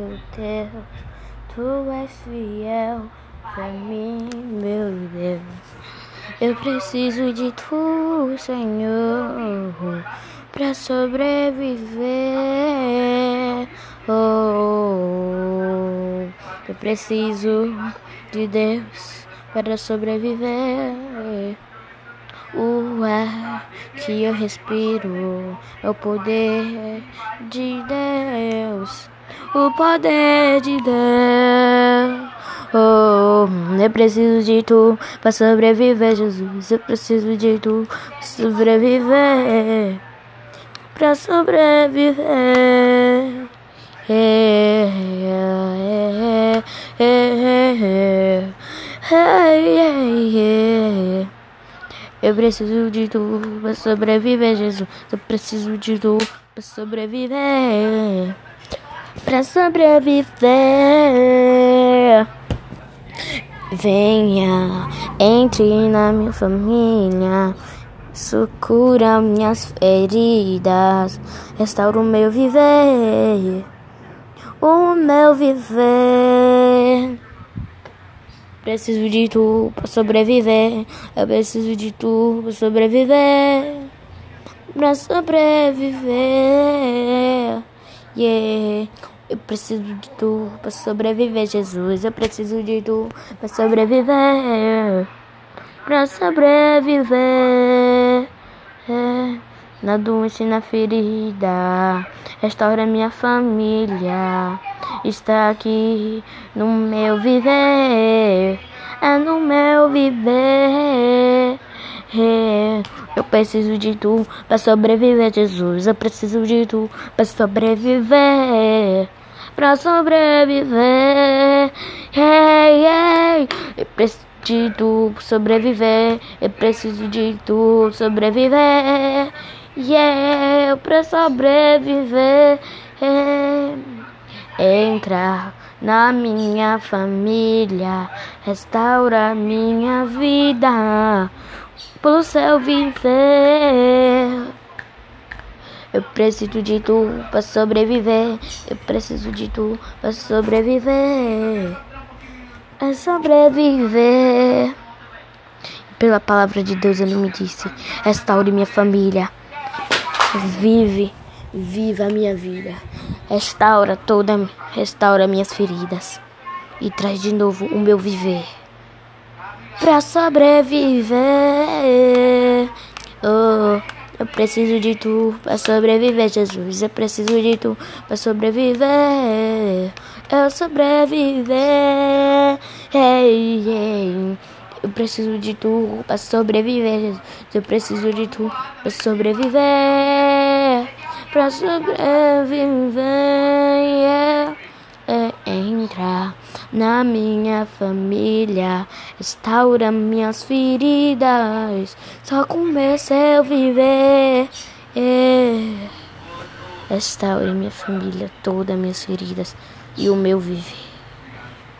meu Deus, tu és fiel pra mim, meu Deus. Eu preciso de tu, Senhor, pra sobreviver. Oh, eu preciso de Deus para sobreviver. O ar que eu respiro é o poder de Deus. O poder de Deus. Oh, eu preciso de tu para sobreviver, Jesus. Eu preciso de tu para sobreviver. Para sobreviver. Eu preciso de tu para sobreviver, Jesus. Eu preciso de tu para sobreviver. Para sobreviver. Venha, entre na minha família. Sucura minhas feridas. Restaura o meu viver. O meu viver. Preciso de tu pra sobreviver. Eu preciso de tu pra sobreviver. Pra sobreviver. Yeah. Eu preciso de tu pra sobreviver, Jesus. Eu preciso de tu pra sobreviver. Pra sobreviver. É. Na doença e na ferida, restaura minha família. Está aqui no meu viver, é no meu viver. Eu preciso de tu para sobreviver, Jesus. Eu preciso de tu para sobreviver, para sobreviver. Hey, hey. Eu preciso de tu sobreviver. Eu preciso de tu sobreviver. Yeah, pra sobreviver. Entra na minha família, restaura minha vida, pro céu viver. Eu preciso de tu pra sobreviver. Eu preciso de tu pra sobreviver. É sobreviver. Pela palavra de Deus ele me disse: restaure minha família. Vive, viva a minha vida. Restaura toda, restaura minhas feridas e traz de novo o meu viver. Pra sobreviver. Oh, eu preciso de tu pra sobreviver, Jesus. Eu preciso de tu pra sobreviver. Eu sobreviver. Hey, hey. Eu preciso de tu para sobreviver, Jesus. Eu preciso de tu para sobreviver. Para sobreviver. Yeah. É, entra na minha família, restaura minhas feridas. Só comecei a viver. Yeah. Restaure minha família, todas minhas feridas e o meu viver.